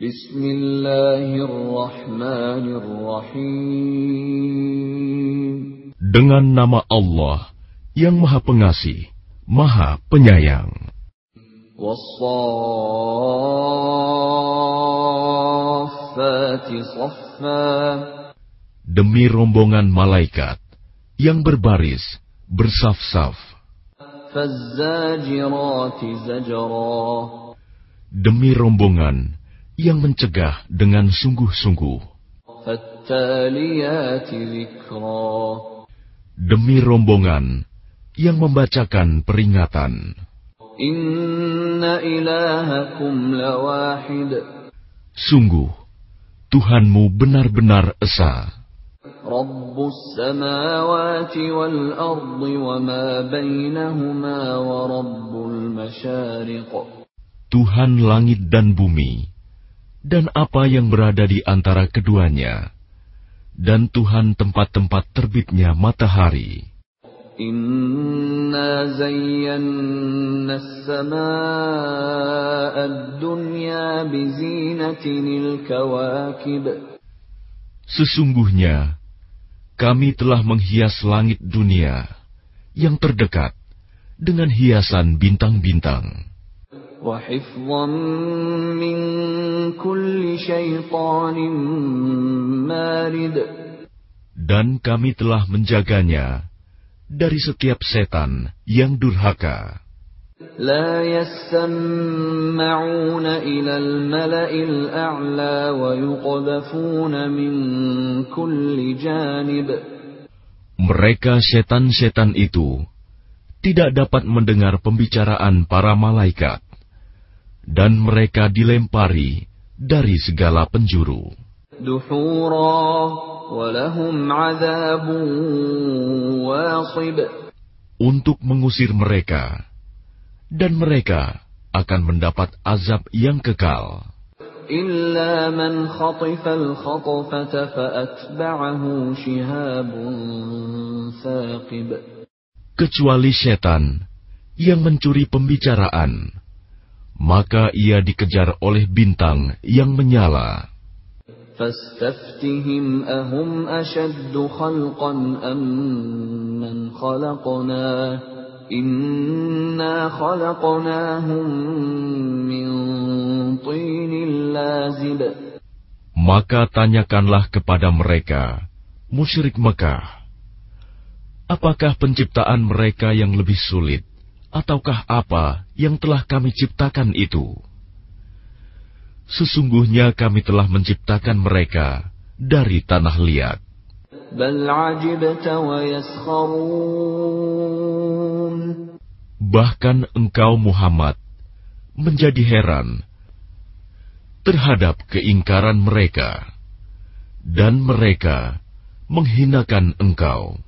Bismillahirrahmanirrahim. Dengan nama Allah yang Maha Pengasih, Maha Penyayang. Demi rombongan malaikat yang berbaris, bersaf-saf. Demi rombongan yang mencegah dengan sungguh-sungguh. Demi rombongan yang membacakan peringatan. Inna ilahakum lawahid. Sungguh, Tuhanmu benar-benar esa. Rabbus samawati wal ardi wa ma bainahuma wa rabbul masyariq. Tuhan langit dan bumi, dan apa yang berada di antara keduanya, dan Tuhan tempat-tempat terbitnya matahari. Inna as-samaa'a ad-dunya bizinatinil kawakib. Sesungguhnya, kami telah menghias langit dunia yang terdekat dengan hiasan bintang-bintang. وحفظا من كل شيطان مارد Dan kami telah menjaganya dari setiap setan yang durhaka. لا يسمعون إلى الملأ الأعلى ويقذفون من كل جانب Mereka setan-setan itu tidak dapat mendengar pembicaraan para malaikat, dan mereka dilempari dari segala penjuru. دحورا ولهم عذاب واصب untuk mengusir mereka, dan mereka akan mendapat azab yang kekal, إلا من خطف الخطفة فأتبعه شهاب ثاقب kecuali setan yang mencuri pembicaraan, maka ia dikejar oleh bintang yang menyala. فاستفتهم أهم أشد خلقا أم من خلقنا إنا خلقناهم من طين لازب Maka tanyakanlah kepada mereka, musyrik Mekah, apakah penciptaan mereka yang lebih sulit, ataukah apa yang telah kami ciptakan itu? Sesungguhnya kami telah menciptakan mereka dari tanah liat. Bahkan engkau Muhammad menjadi heran terhadap keingkaran mereka, dan mereka menghinakan engkau.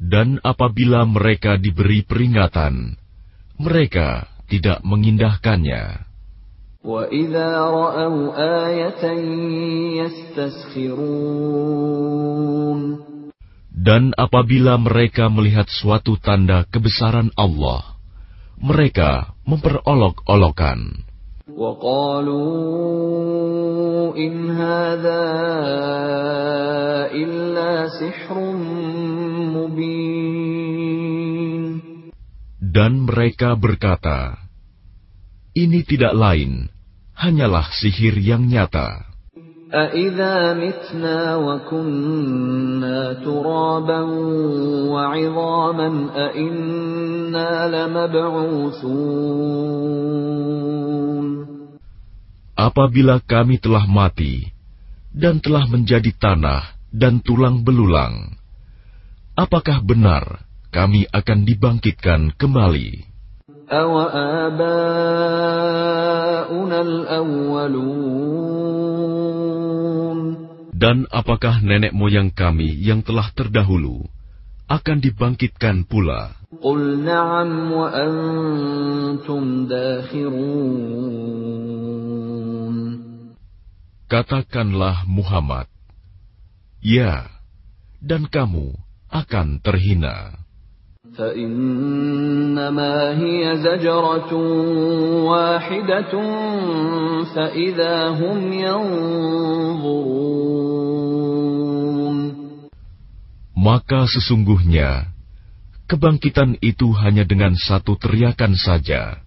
Dan apabila mereka diberi peringatan, mereka tidak mengindahkannya. Dan apabila mereka melihat suatu tanda kebesaran Allah, mereka memperolok-olokan. وقالوا إن هذا إلا سحر مبين Dan mereka berkata, "Ini tidak lain, hanyalah sihir yang nyata. أَإِذَا مِتْنَا وَكُنَّا تُرَابًا وَعِظَامًا أَإِنَّا لَمَبْعُوثُونَ Apabila kami telah mati dan telah menjadi tanah dan tulang belulang, apakah benar kami akan dibangkitkan kembali?" أَوَآبَاؤُنَا الْأَوَّلُونَ Dan apakah nenek moyang kami yang telah terdahulu akan dibangkitkan pula? قُلْ نَعَمْ وَأَنْتُمْ دَاخِرُونَ Katakanlah Muhammad, "Ya, dan kamu akan terhina." فإنما هي زجرة واحدة فإذا هم ينظرون Maka sesungguhnya kebangkitan itu hanya dengan satu teriakan saja.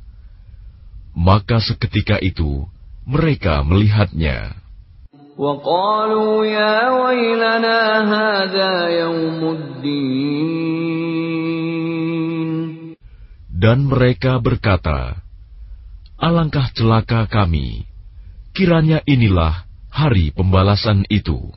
Maka seketika itu mereka melihatnya. وقالوا يا ويلنا هذا يوم الدين Dan mereka berkata, Alangkah celaka kami, kiranya inilah hari pembalasan itu.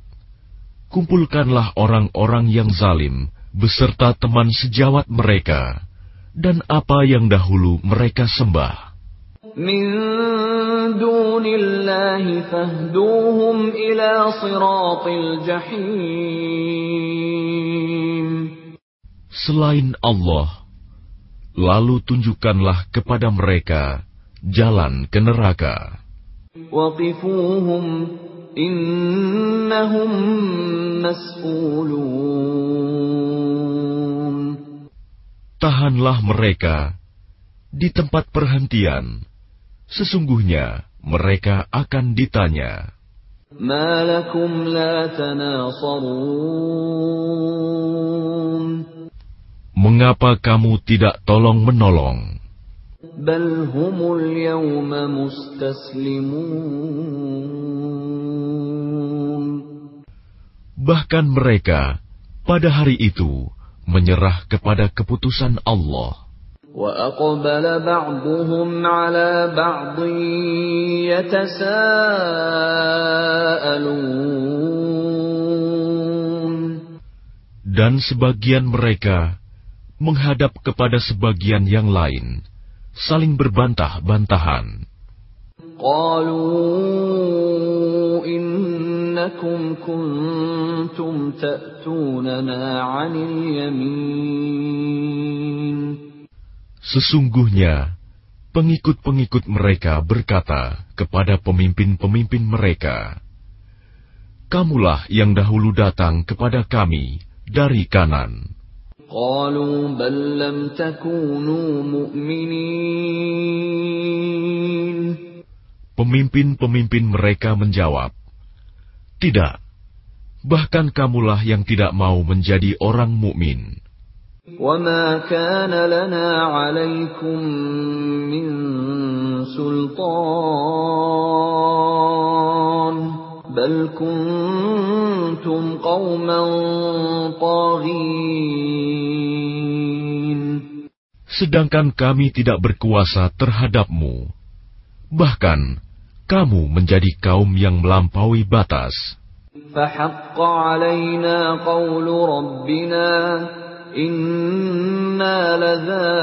kumpulkanlah orang-orang yang zalim beserta teman sejawat mereka dan apa yang dahulu mereka sembah. Min dunillahi fahduhum ila siratil jahim. Selain Allah, lalu tunjukkanlah kepada mereka jalan ke neraka. Waqifuhum إنهم مسؤولون Tahanlah mereka di tempat perhentian. Sesungguhnya mereka akan ditanya. ما لكم لا تناصرون Mengapa kamu tidak tolong menolong? بل هم اليوم مستسلمون Bahkan mereka pada hari itu menyerah kepada keputusan Allah. وأقبل بعضهم على بعض يتساءلون Dan sebagian mereka menghadap kepada sebagian yang lain, saling berbantah-bantahan. قالوا إنكم كنتم تأتوننا عن اليمين Sesungguhnya, pengikut-pengikut mereka berkata kepada pemimpin-pemimpin mereka, "Kamulah yang dahulu datang kepada kami dari kanan." قالوا بل لم تكونوا مؤمنين Pemimpin-pemimpin mereka menjawab, "Tidak, bahkan kamulah yang tidak mau menjadi orang mukmin." وما كان لنا عليكم من سلطان بل كنتم قوما طاغين Sedangkan kami tidak berkuasa terhadapmu. Bahkan, kamu menjadi kaum yang melampaui batas. فحق علينا قول ربنا إنا لذائقون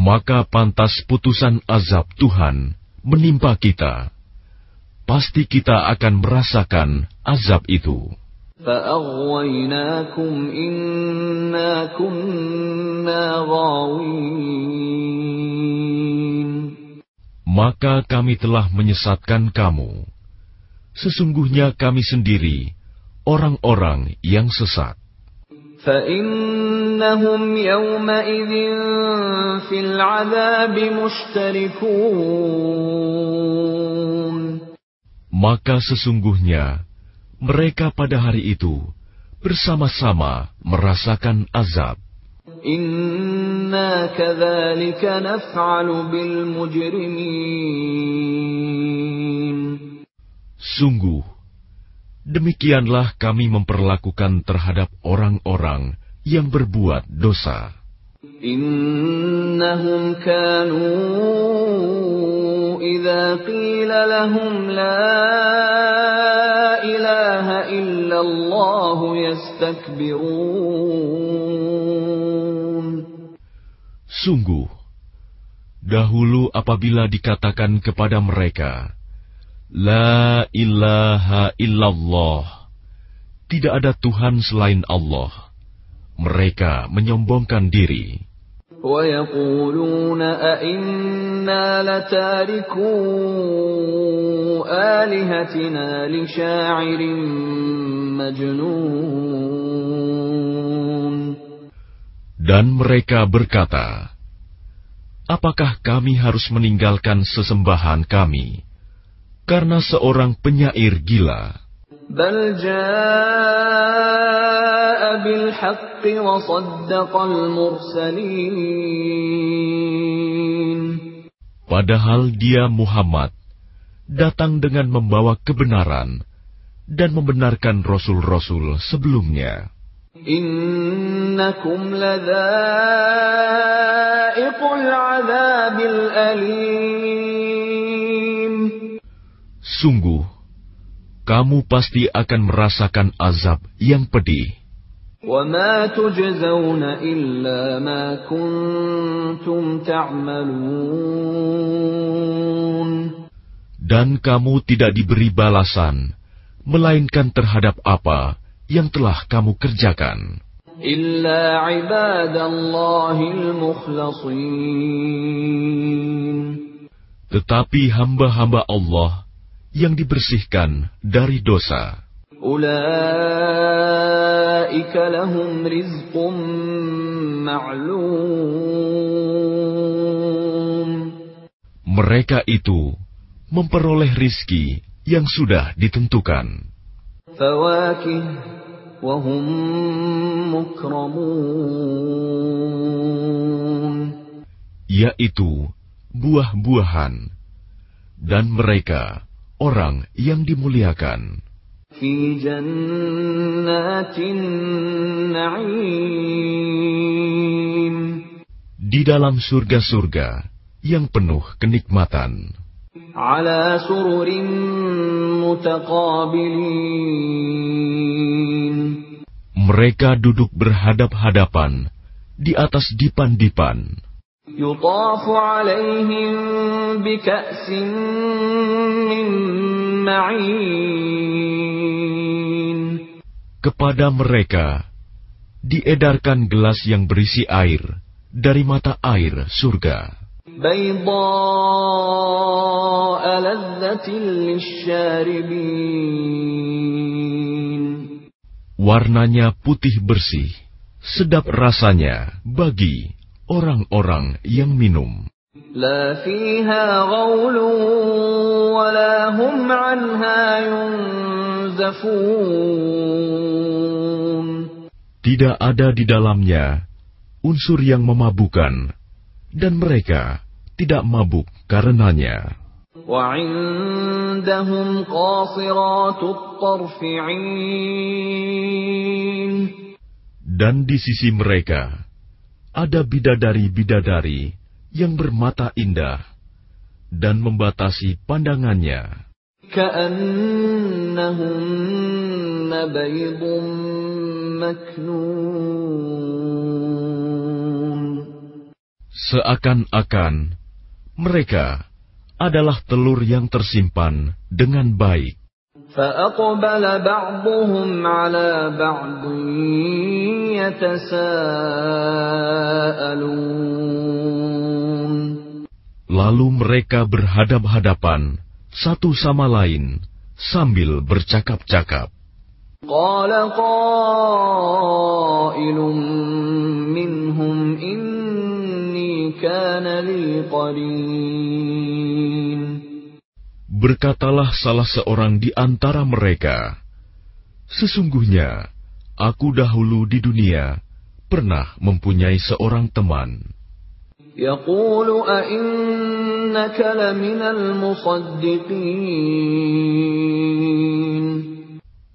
Maka pantas putusan azab Tuhan menimpa kita. Pasti kita akan merasakan azab itu. فأغويناكم إنا كنا غاوين Maka kami telah menyesatkan kamu. Sesungguhnya kami sendiri orang-orang yang sesat. فإنهم يومئذ في العذاب مشتركون Maka sesungguhnya mereka pada hari itu bersama-sama merasakan azab. إنا كذلك نفعل بالمجرمين Sungguh, demikianlah kami memperlakukan terhadap orang-orang yang berbuat dosa. إنهم كانوا إذا قيل لهم لا إله إلا الله يستكبرون Sungguh, dahulu apabila dikatakan kepada mereka, La ilaha illallah, tidak ada Tuhan selain Allah, mereka menyombongkan diri. ويقولون أئنا لتاركو آلهتنا لشاعر مجنون Dan mereka berkata, Apakah kami harus meninggalkan sesembahan kami karena seorang penyair gila? بل جاء بالحق وصدق المرسلين Padahal dia Muhammad datang dengan membawa kebenaran dan membenarkan rasul-rasul sebelumnya. Sungguh, kamu pasti akan merasakan azab yang pedih. Dan kamu tidak diberi balasan, melainkan terhadap apa yang telah kamu kerjakan. Tetapi hamba-hamba Allah yang dibersihkan dari dosa. Mereka itu memperoleh rizki yang sudah ditentukan. Yaitu buah-buahan. Dan mereka orang yang dimuliakan. Di dalam surga-surga yang penuh kenikmatan. Mereka duduk berhadap-hadapan di atas dipan-dipan. Yutafu. Kepada mereka diedarkan gelas yang berisi air dari mata air surga. Warnanya putih bersih, sedap rasanya bagi orang-orang yang minum. Tidak ada di dalamnya unsur yang memabukan, dan mereka tidak mabuk karenanya. Dan di sisi mereka ada bidadari-bidadari yang bermata indah dan membatasi pandangannya. كأنهن بيض مكنون seakan-akan mereka adalah telur yang tersimpan dengan baik. فأقبل بعضهم على بعض يتساءلون Lalu mereka berhadap-hadapan satu sama lain sambil bercakap-cakap. قال قائل منهم إني كان لي قرين Berkatalah salah seorang di antara mereka, Sesungguhnya, aku dahulu di dunia pernah mempunyai seorang teman. يقول أئنك لمن المصدقين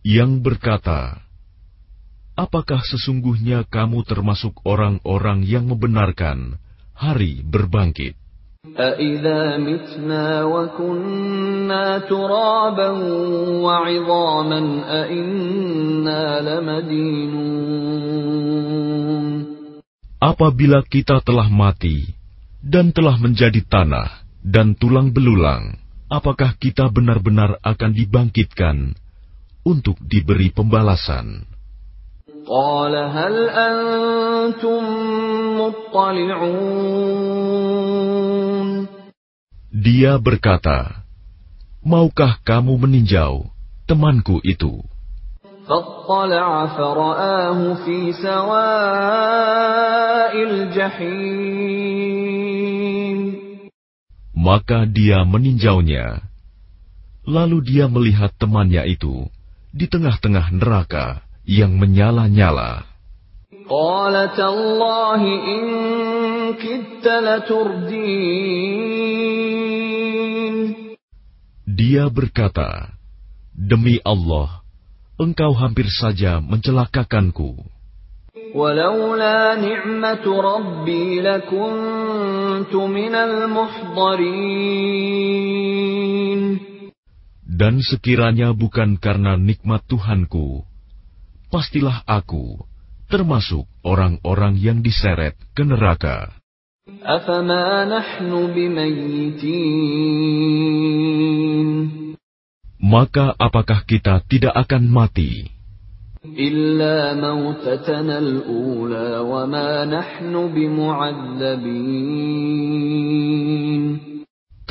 yang berkata, Apakah sesungguhnya kamu termasuk orang-orang yang membenarkan hari berbangkit? أَإِذَا مِتْنَا وَكُنَّا تُرَابًا وَعِظَامًا أَإِنَّا لَمَدِينُونَ Apabila kita telah mati dan telah menjadi tanah dan tulang belulang, apakah kita benar-benar akan dibangkitkan untuk diberi pembalasan? قال هل أنتم مطلعون Dia berkata, Maukah kamu meninjau temanku itu? فاطلع فرآه في سواء الجحيم Maka dia meninjaunya. Lalu dia melihat temannya itu di tengah-tengah neraka yang menyala-nyala. Dia berkata, Demi Allah, engkau hampir saja mencelakakanku. ولولا نعمة ربي لكنت من المحضرين Dan sekiranya bukan karena nikmat Tuhanku, pastilah aku termasuk orang-orang yang diseret ke neraka. أفما نحن بميتين Maka apakah kita tidak akan mati, إلا موتتنا الأولى وما نحن بمعذبين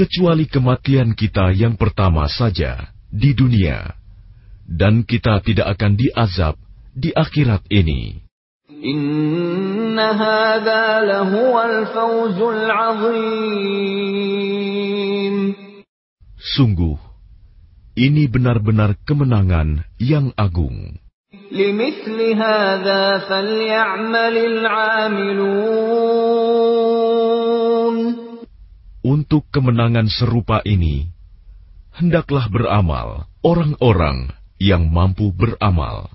kecuali kematian kita yang pertama saja di dunia, dan kita tidak akan diazab di akhirat ini. إن هذا لهو الفوز العظيم Sungguh, ini benar-benar kemenangan yang agung. Untuk kemenangan serupa ini, hendaklah beramal orang-orang yang mampu beramal.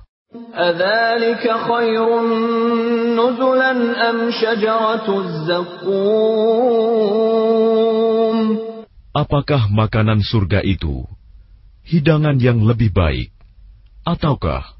Apakah makanan surga itu hidangan yang lebih baik, ataukah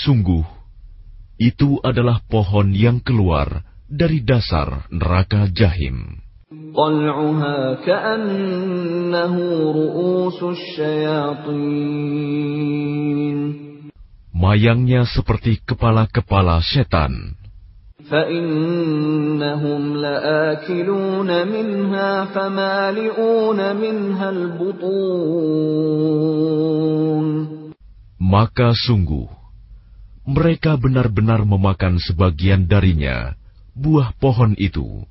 Sungguh, itu adalah pohon yang keluar dari dasar neraka jahim. طلعها كأنه رؤوس الشياطين Mayangnya seperti kepala-kepala setan. فإنهم لآكلون منها فمالئون منها البطون Maka sungguh, mereka benar-benar memakan sebagian darinya, buah pohon itu,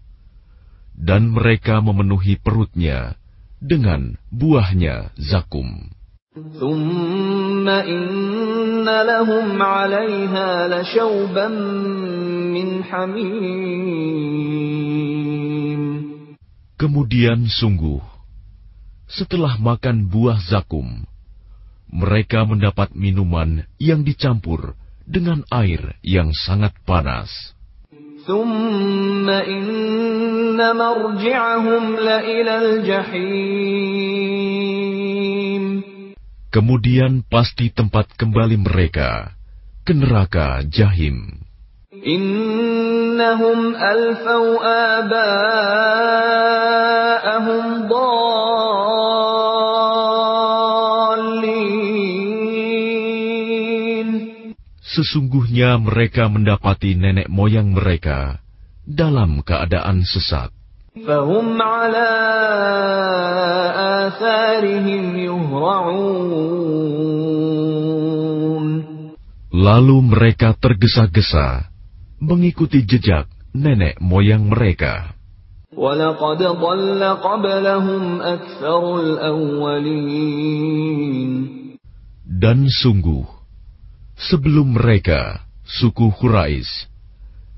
dan mereka memenuhi perutnya dengan buahnya zakum. Kemudian sungguh, setelah makan buah zakum, mereka mendapat minuman yang dicampur dengan air yang sangat panas. Kemudian pasti tempat kembali mereka ke neraka jahim. Innahum alfau aba'ahum. sesungguhnya mereka mendapati nenek moyang mereka dalam keadaan sesat. Lalu mereka tergesa-gesa mengikuti jejak nenek moyang mereka. Dan sungguh, Sebelum mereka, suku Quraisy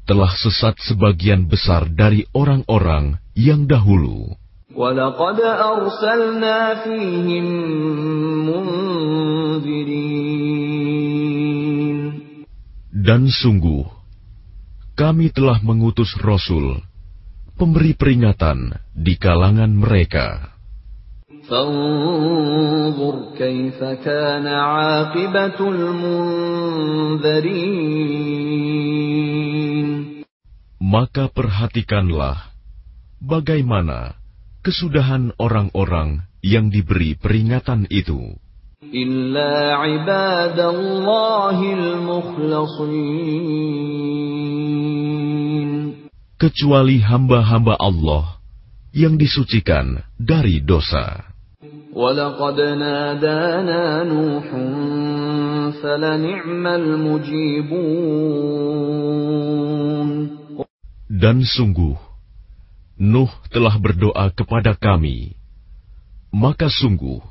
telah sesat sebagian besar dari orang-orang yang dahulu. Dan sungguh, kami telah mengutus Rasul, pemberi peringatan di kalangan mereka. Maka perhatikanlah bagaimana kesudahan orang-orang yang diberi peringatan itu. Illa Kecuali hamba-hamba Allah yang disucikan dari dosa. ولقد نادانا نوح فلنعم المجيبون Dan sungguh, Nuh telah berdoa kepada kami, maka sungguh,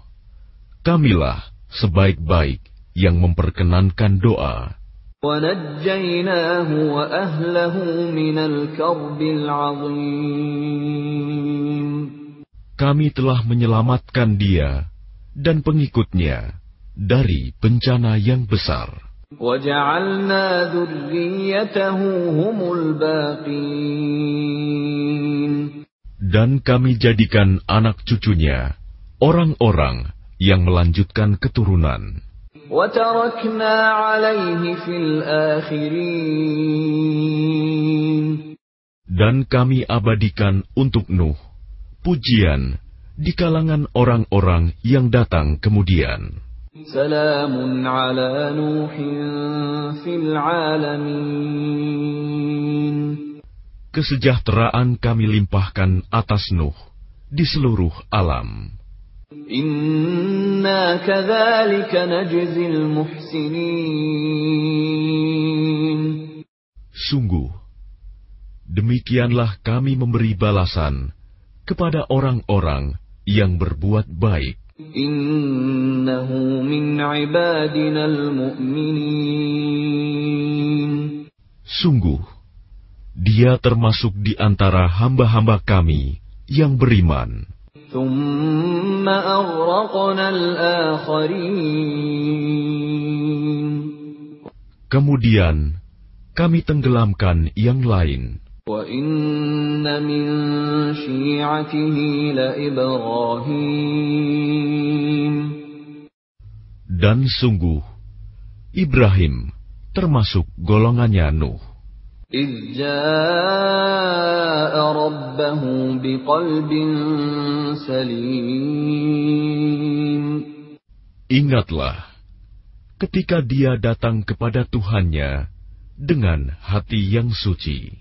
kamilah sebaik-baik yang memperkenankan doa. ونجيناه وأهله من الكرب العظيم Kami telah menyelamatkan dia dan pengikutnya dari bencana yang besar. وجعلنا ذريته هم الباقين Dan kami jadikan anak cucunya orang-orang yang melanjutkan keturunan. وتركنا عليه في الآخرين Dan kami abadikan untuk Nuh pujian di kalangan orang-orang yang datang kemudian. Kesejahteraan kami limpahkan atas Nuh di seluruh alam. Sungguh, demikianlah kami memberi balasan kepada orang-orang yang berbuat baik. Innahu min ibadinal mu'minin. Sungguh, dia termasuk di antara hamba-hamba kami yang beriman. Kemudian, kami tenggelamkan yang lain. وإن من شيعته لإبراهيم Dan sungguh, Ibrahim termasuk golongannya Nuh. إذ جاء ربه بقلب سليم Ingatlah, ketika dia datang kepada Tuhannya dengan hati yang suci.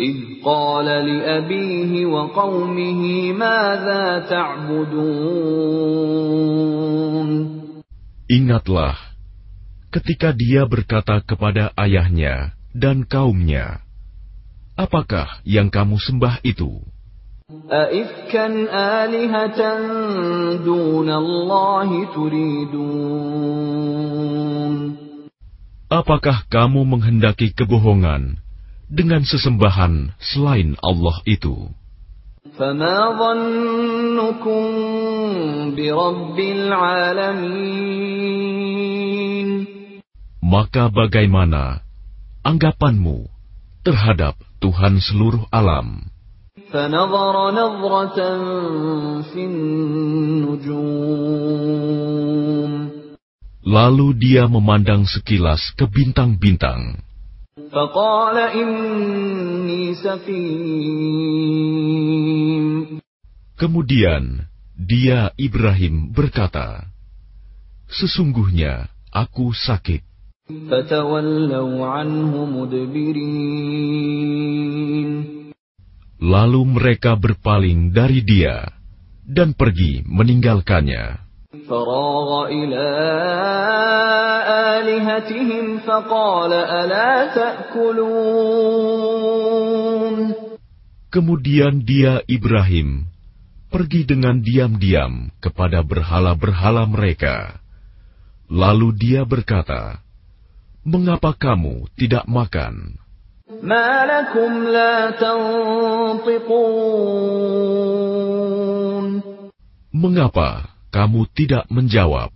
إذ قال لأبيه وقومه ماذا تعبدون Ingatlah, ketika dia berkata kepada ayahnya dan kaumnya, Apakah yang kamu sembah itu? أئفكا آلهة دون الله تريدون Apakah kamu menghendaki kebohongan dengan sesembahan selain Allah itu. Maka bagaimana anggapanmu terhadap Tuhan seluruh alam? Lalu dia memandang sekilas ke bintang-bintang. فقال إني سقيم Kemudian dia Ibrahim berkata, "Sesungguhnya aku sakit." فتولوا عنه مدبرين Lalu mereka berpaling dari dia dan pergi meninggalkannya. فراغ إلى آلهتهم فقال ألا تأكلون Kemudian dia Ibrahim pergi dengan diam-diam kepada berhala-berhala mereka. Lalu dia berkata, "Mengapa kamu tidak makan?" ما لكم لا تنطقون Mengapa kamu tidak menjawab.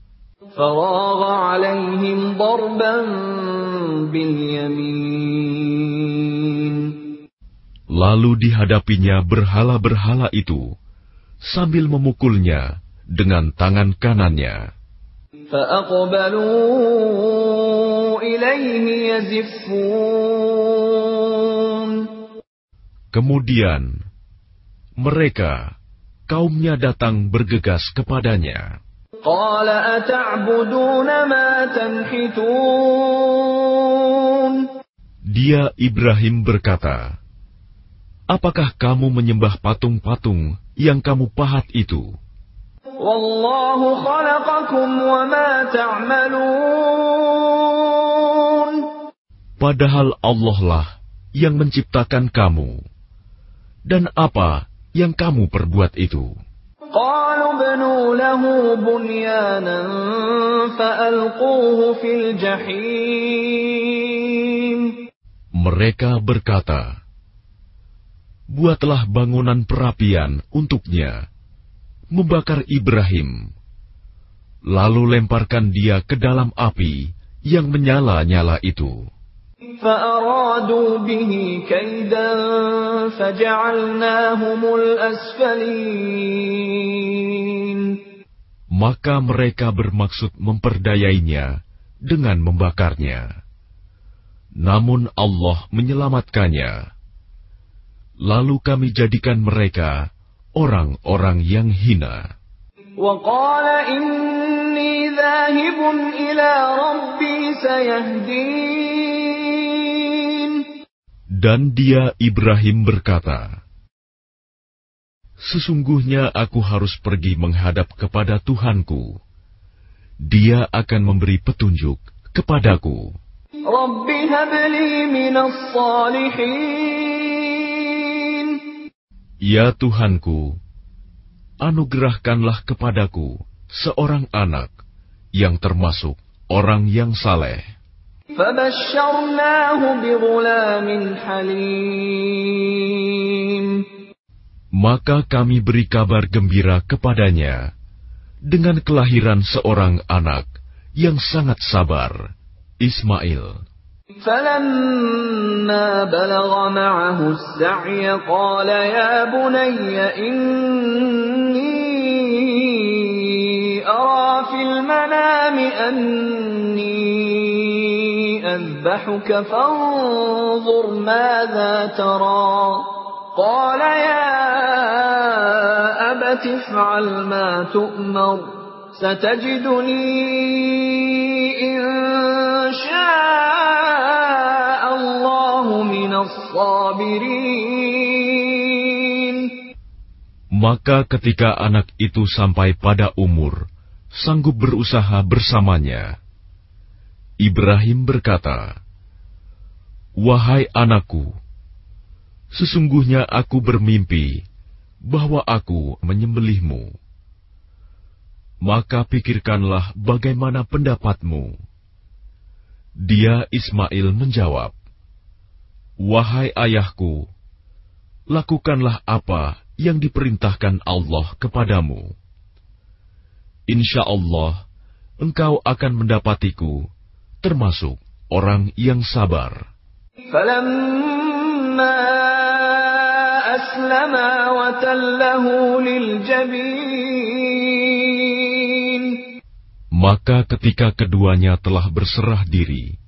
Lalu dihadapinya berhala-berhala itu, sambil memukulnya dengan tangan kanannya. Kemudian mereka kaumnya datang bergegas kepadanya. Dia Ibrahim berkata, Apakah kamu menyembah patung-patung yang kamu pahat itu? Padahal Allah lah yang menciptakan kamu. Dan apa yang kamu perbuat itu. Mereka berkata, Buatlah bangunan perapian untuknya, membakar Ibrahim, lalu lemparkan dia ke dalam api yang menyala-nyala itu. فأرادوا به كيدا فجعلناهم الأسفلين Maka mereka bermaksud memperdayainya dengan membakarnya. Namun Allah menyelamatkannya. Lalu kami jadikan mereka orang-orang yang hina. وقال إني ذاهب إلى ربي سيهدين dan dia Ibrahim berkata, Sesungguhnya aku harus pergi menghadap kepada Tuhanku. Dia akan memberi petunjuk kepadaku. Ya Tuhanku, anugerahkanlah kepadaku seorang anak yang termasuk orang yang saleh. فبشرناه بغلام حليم Maka kami beri kabar gembira kepadanya dengan kelahiran seorang anak yang sangat sabar, Ismail. فلما بلغ معه السعي قال يا بني إني أرى في المنام أني أذبحك فانظر ماذا ترى قال يا أبت افعل ما تؤمر ستجدني إن شاء الله من الصابرين Maka ketika anak itu sampai pada umur, sanggup berusaha bersamanya, Ibrahim berkata, Wahai anakku, sesungguhnya aku bermimpi bahwa aku menyembelihmu. Maka pikirkanlah bagaimana pendapatmu. Dia Ismail menjawab, Wahai ayahku, lakukanlah apa yang diperintahkan Allah kepadamu. Insya Allah, engkau akan mendapatiku termasuk orang yang sabar. Maka ketika keduanya telah berserah diri,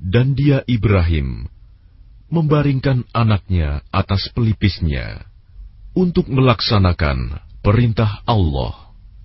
dan dia Ibrahim membaringkan anaknya atas pelipisnya untuk melaksanakan perintah Allah.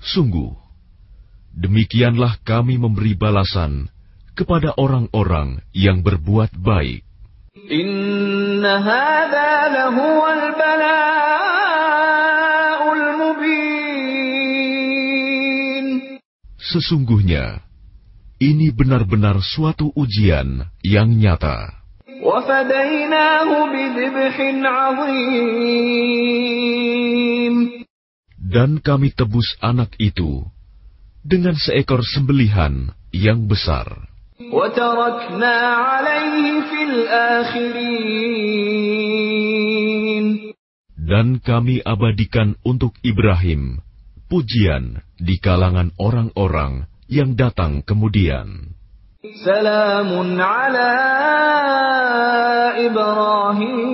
Sungguh, demikianlah kami memberi balasan kepada orang-orang yang berbuat baik. Inna hadha lahuwal bala'ul mubin. Sesungguhnya, ini benar-benar suatu ujian yang nyata. وفديناه بذبح عظيم dan kami tebus anak itu dengan seekor sembelihan yang besar. Dan kami abadikan untuk Ibrahim pujian di kalangan orang-orang yang datang kemudian. Salamun ala Ibrahim.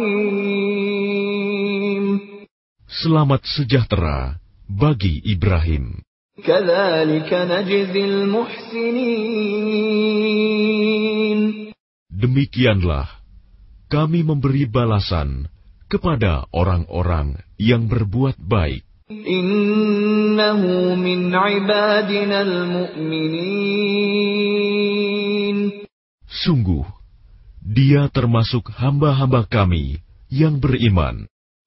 Selamat sejahtera bagi Ibrahim. Demikianlah kami memberi balasan kepada orang-orang yang berbuat baik. Min. Sungguh, dia termasuk hamba-hamba kami yang beriman.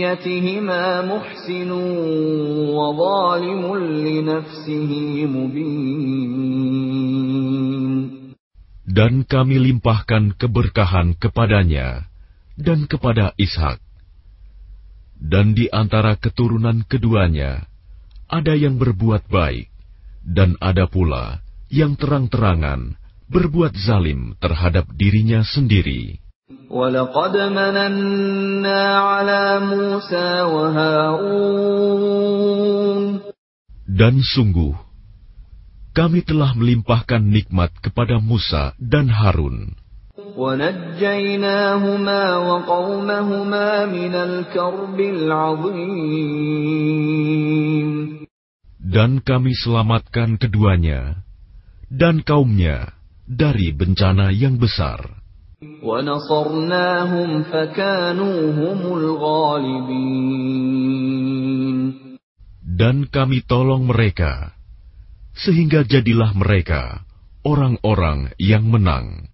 ذريتهما محسن وظالم لنفسه مبين Dan kami limpahkan keberkahan kepadanya dan kepada Ishak. Dan di antara keturunan keduanya, ada yang berbuat baik, dan ada pula yang terang-terangan berbuat zalim terhadap dirinya sendiri. ولقد مننا على موسى وهارون Dan sungguh, kami telah melimpahkan nikmat kepada Musa dan Harun, ونجيناهما وقومهما من الكرب العظيم dan kami selamatkan keduanya dan kaumnya dari bencana yang besar. Dan kami tolong mereka, sehingga jadilah mereka orang-orang yang menang.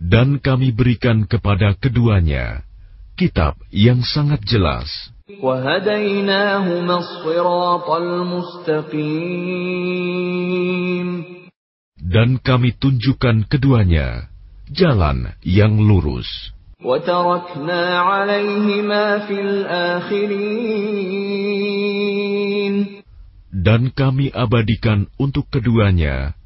Dan kami berikan kepada keduanya kitab yang sangat jelas. Dan kami tunjukkan keduanya jalan yang lurus. Dan kami abadikan untuk keduanya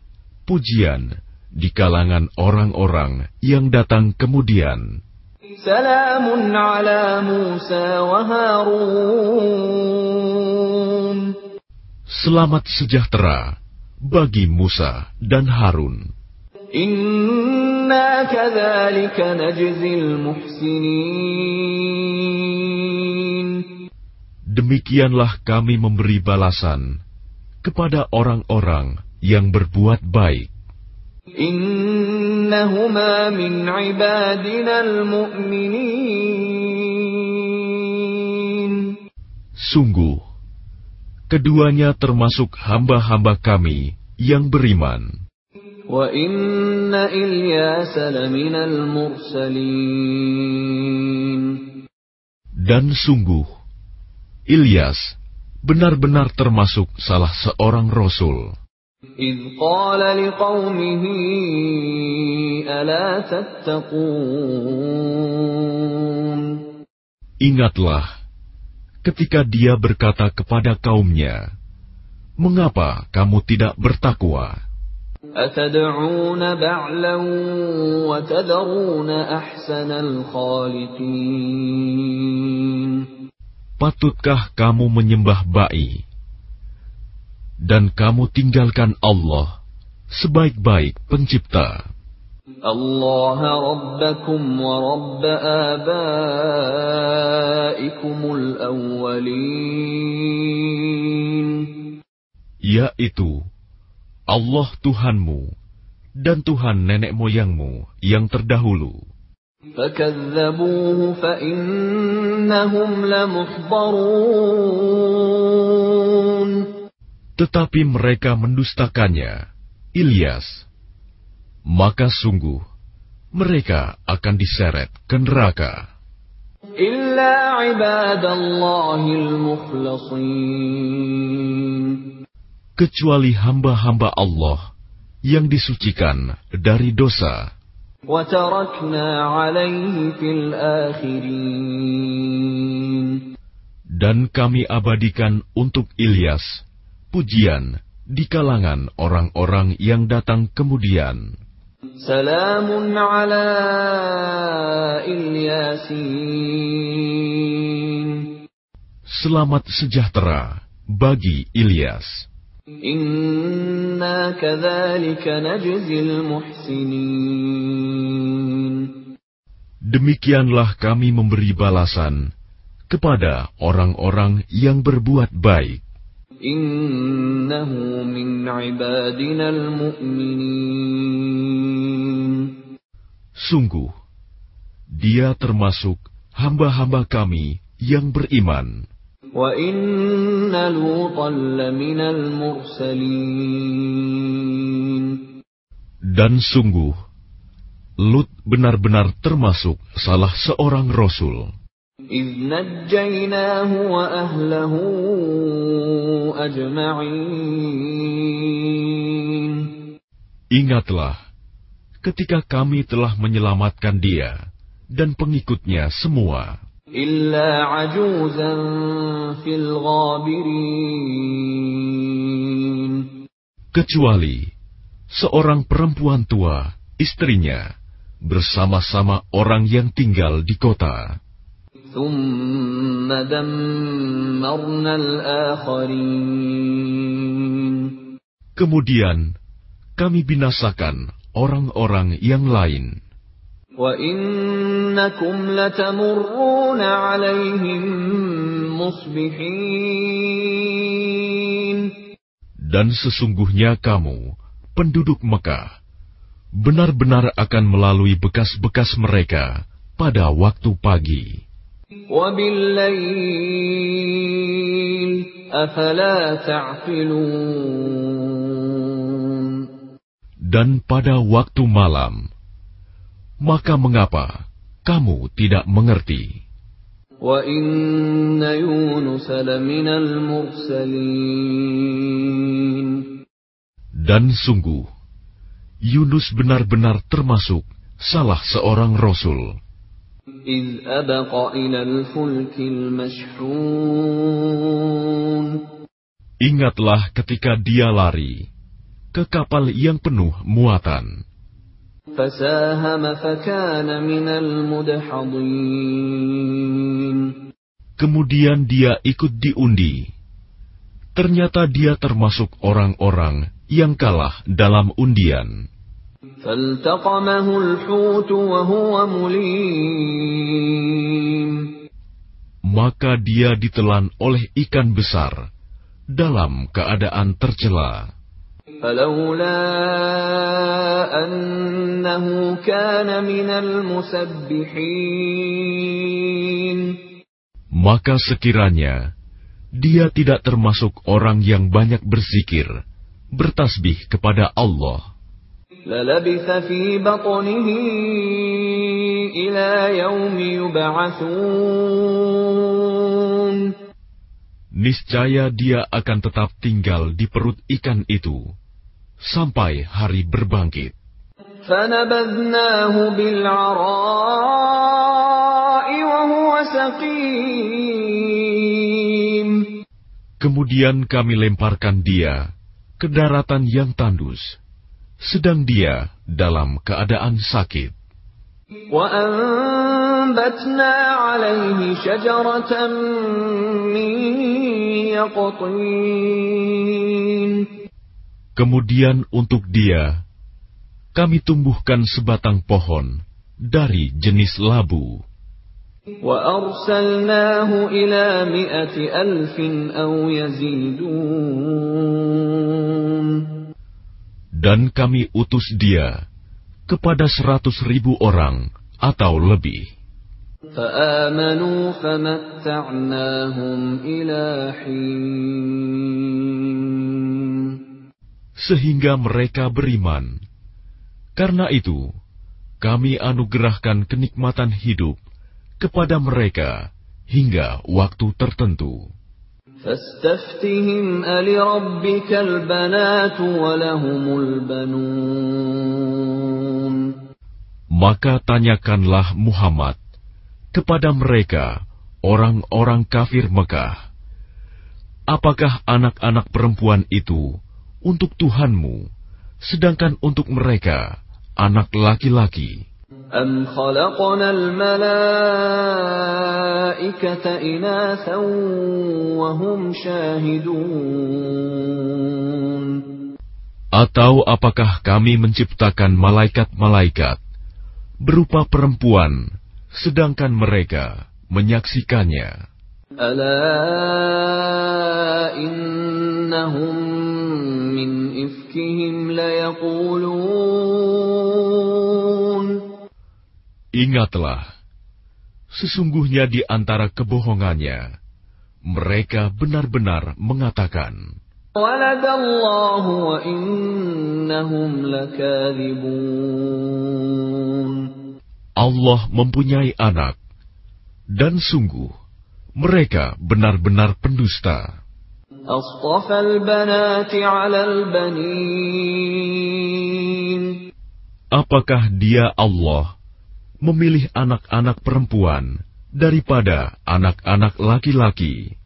pujian di kalangan orang-orang yang datang kemudian. Salamun ala Musa wa Selamat sejahtera bagi Musa dan Harun. Inna kathalika najzil muhsinin. Demikianlah kami memberi balasan kepada orang-orang yang berbuat baik. Inna innahuma min mu'minin. Sungguh, keduanya termasuk hamba-hamba kami yang beriman. Wa inna Dan sungguh, Ilyas benar-benar termasuk salah seorang rasul. إذ قال لقومه ألا تتقون Ingatlah ketika dia berkata kepada kaumnya, "Mengapa kamu tidak bertakwa?" أتدعون بعلا وتذرون أحسن الخالقين Patutkah kamu menyembah ba'i dan kamu tinggalkan Allah sebaik-baik pencipta? الله ربكم ورب آبائكم الأولين Yaitu Allah Tuhanmu dan Tuhan nenek moyangmu yang terdahulu. فكذبوه فإنهم لمحضرون tetapi mereka mendustakannya. Ilyas, maka sungguh mereka akan diseret ke neraka. Kecuali hamba-hamba Allah yang disucikan dari dosa. Dan kami abadikan untuk Ilyas pujian di kalangan orang-orang yang datang kemudian. Salamun ala Ilyasin. Selamat sejahtera bagi Ilyas. Inna. Demikianlah kami memberi balasan kepada orang-orang yang berbuat baik. Innahu min ibadinal mu'minin. Sungguh, dia termasuk hamba-hamba kami yang beriman. Wa inna lutan laminal mursalin. Dan sungguh, Lut benar-benar termasuk salah seorang rasul. إذ نجيناه وأهله أجمعين Ingatlah, ketika kami telah menyelamatkan dia dan pengikutnya semua, إلا عجوزا في الغابرين kecuali seorang perempuan tua, istrinya, bersama-sama orang yang tinggal di kota. Kemudian kami binasakan orang-orang yang lain. Dan sesungguhnya kamu, penduduk Mekah, benar-benar akan melalui bekas-bekas mereka pada waktu pagi. Dan pada waktu malam, maka mengapa kamu tidak mengerti? Dan sungguh, Yunus benar-benar termasuk salah seorang rasul. إذ أبق إلى الفلك المشحون Ingatlah ketika dia lari ke kapal yang penuh muatan. فساهم فكان من المدحضين Kemudian dia ikut diundi. Ternyata dia termasuk orang-orang yang kalah dalam undian. فالتقمه الحوت وهو مليم Maka dia ditelan oleh ikan besar dalam keadaan tercela. فلولا أنه كان من المسبحين Maka sekiranya dia tidak termasuk orang yang banyak berzikir, bertasbih kepada Allah, Niscaya dia akan tetap tinggal di perut ikan itu sampai hari berbangkit. Kemudian kami lemparkan dia ke daratan yang tandus sedang dia dalam keadaan sakit. وأنبتنا عليه شجرة من يقطين Kemudian untuk dia, kami tumbuhkan sebatang pohon dari jenis labu. وأرسلناه إلى مئة ألف أو يزيدون dan kami utus dia kepada seratus ribu orang atau lebih. Sehingga mereka beriman. Karena itu, kami anugerahkan kenikmatan hidup kepada mereka hingga waktu tertentu. فاستفتهم ألربك البنات ولهم البنون Maka tanyakanlah Muhammad kepada mereka, orang-orang kafir Mekah, apakah anak-anak perempuan itu untuk Tuhanmu, sedangkan untuk mereka anak laki-laki? أم خلقنا الملائكة إناثا وهم شاهدون Atau apakah kami menciptakan malaikat-malaikat berupa perempuan, sedangkan mereka menyaksikannya? ألا إنهم من إفكهم ليقولون Ingatlah, sesungguhnya di antara kebohongannya, mereka benar-benar mengatakan, Allah mempunyai anak, dan sungguh mereka benar-benar pendusta. Apakah dia Allah memilih anak-anak perempuan daripada anak-anak laki-laki.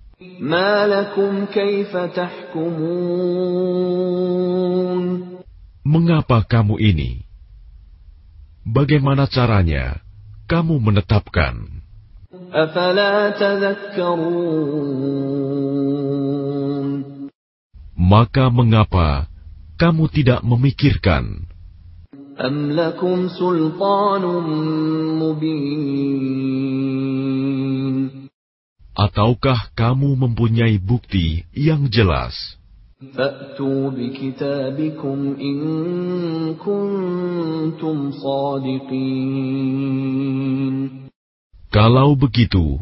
Mengapa kamu ini? Bagaimana caranya kamu menetapkan? Maka mengapa kamu tidak memikirkan أم لكم سلطان مبين Ataukah kamu mempunyai bukti yang jelas? فأتوا بكتابكم إن كنتم صادقين Kalau begitu,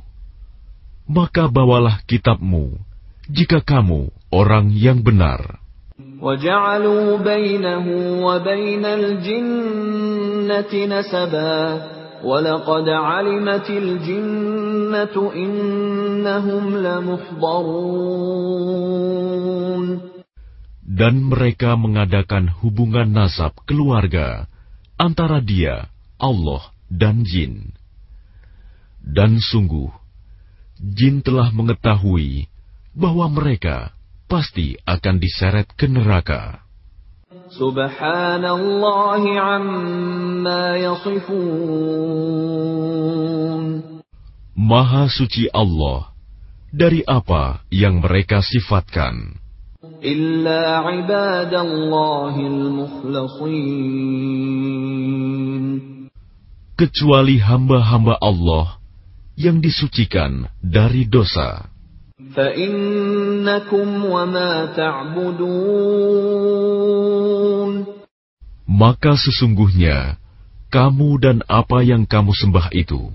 maka bawalah kitabmu jika kamu orang yang benar. وجعلوا بينه وبين الجنة نسبا ولقد علمت الجنة إنهم لمحضرون Dan mereka mengadakan hubungan nasab keluarga antara dia, Allah, dan jin. Dan sungguh, jin telah mengetahui bahwa mereka pasti akan diseret ke neraka. Subhanallah amma yasifun. Maha suci Allah dari apa yang mereka sifatkan. Illa ibadallahil mukhlasin. Kecuali hamba-hamba Allah yang disucikan dari dosa. Maka sesungguhnya kamu dan apa yang kamu sembah itu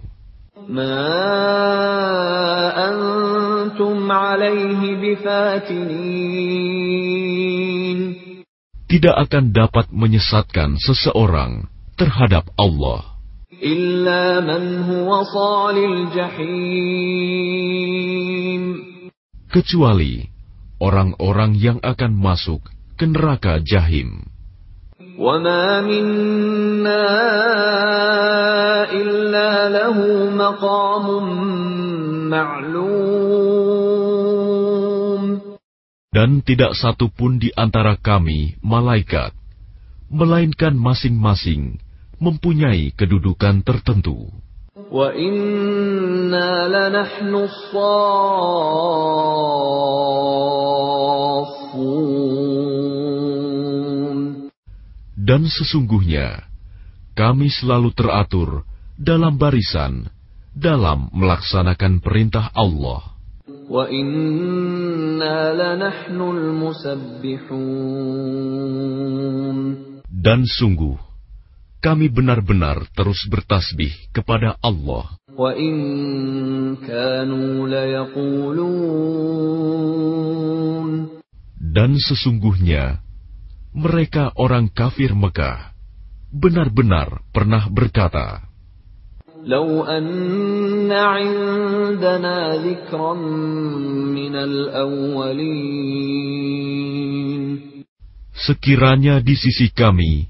tidak akan dapat menyesatkan seseorang terhadap Allah kecuali orang-orang yang akan masuk ke neraka jahim. وما منا إلا له مقام معلوم Dan tidak satu pun di antara kami, malaikat, melainkan masing-masing mempunyai kedudukan tertentu. وَإِنَّا لَنَحْنُ الصَّافُّونَ Dan sesungguhnya kami selalu teratur dalam barisan dalam melaksanakan perintah Allah. وَإِنَّا لَنَحْنُ الْمُسَبِّحُونَ Dan sungguh, kami benar-benar terus bertasbih kepada Allah. وَإِن كَانُوا لَيَقُولُونَ Dan sesungguhnya, mereka orang kafir Mekah benar-benar pernah berkata, لو أن عندنا ذكرا من الأولين Sekiranya di sisi kami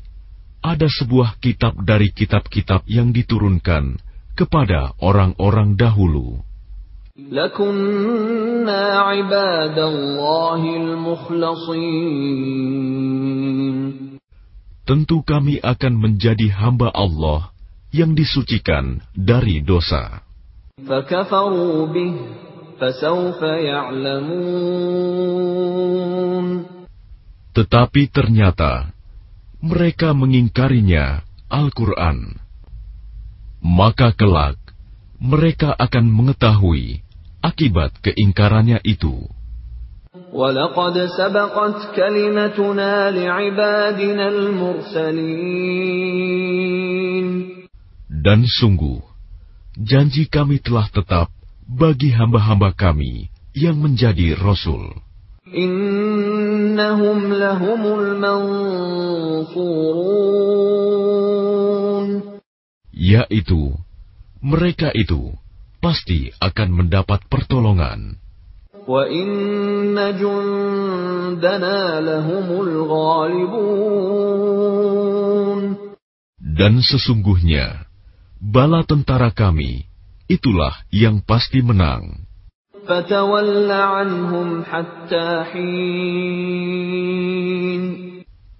ada sebuah kitab dari kitab-kitab yang diturunkan kepada orang-orang dahulu. Tentu kami akan menjadi hamba Allah yang disucikan dari dosa. Tetapi ternyata mereka mengingkarinya, Al-Quran. Maka kelak, mereka akan mengetahui akibat keingkarannya itu. Dan sungguh, janji kami telah tetap bagi hamba-hamba kami yang menjadi Rasul innahum lahumul mansurun. Yaitu, mereka itu pasti akan mendapat pertolongan. Wa inna jundana lahumul. Dan sesungguhnya, bala tentara kami, itulah yang pasti menang.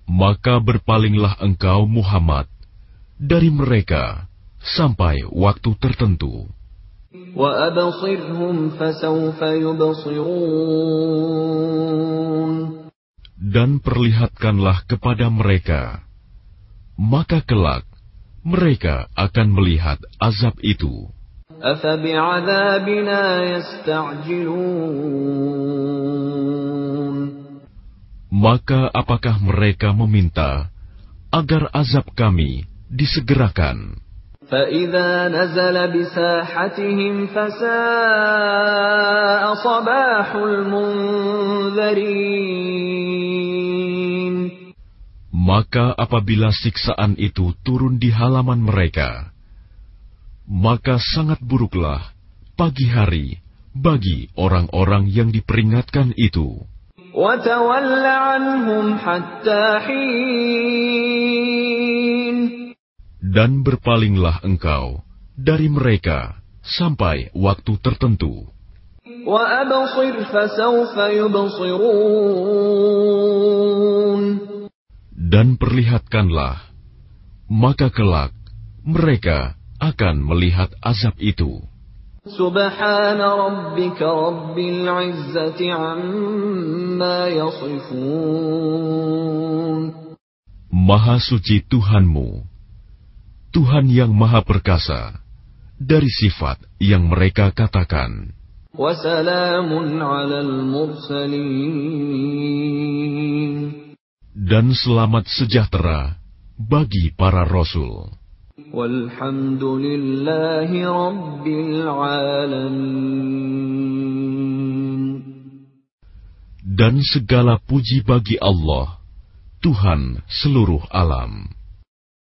Maka berpalinglah engkau Muhammad dari mereka sampai waktu tertentu. Dan perlihatkanlah kepada mereka, maka kelak mereka akan melihat azab itu. أفبعذابنا يستعجلون Maka apakah mereka meminta agar azab kami disegerakan? فإذا نزل بساحتهم فساء صباح المنذرين Maka apabila siksaan itu turun di halaman mereka, maka sangat buruklah pagi hari bagi orang-orang yang diperingatkan itu. Dan berpalinglah engkau dari mereka sampai waktu tertentu. Dan perlihatkanlah, maka kelak mereka akan melihat azab itu. سبحان ربك رب العزة عما يصفون Maha suci Tuhanmu, Tuhan yang maha perkasa, dari sifat yang mereka katakan. وسلام على المرسلين Dan selamat sejahtera bagi para rasul. Dan segala puji bagi Allah, Tuhan seluruh alam.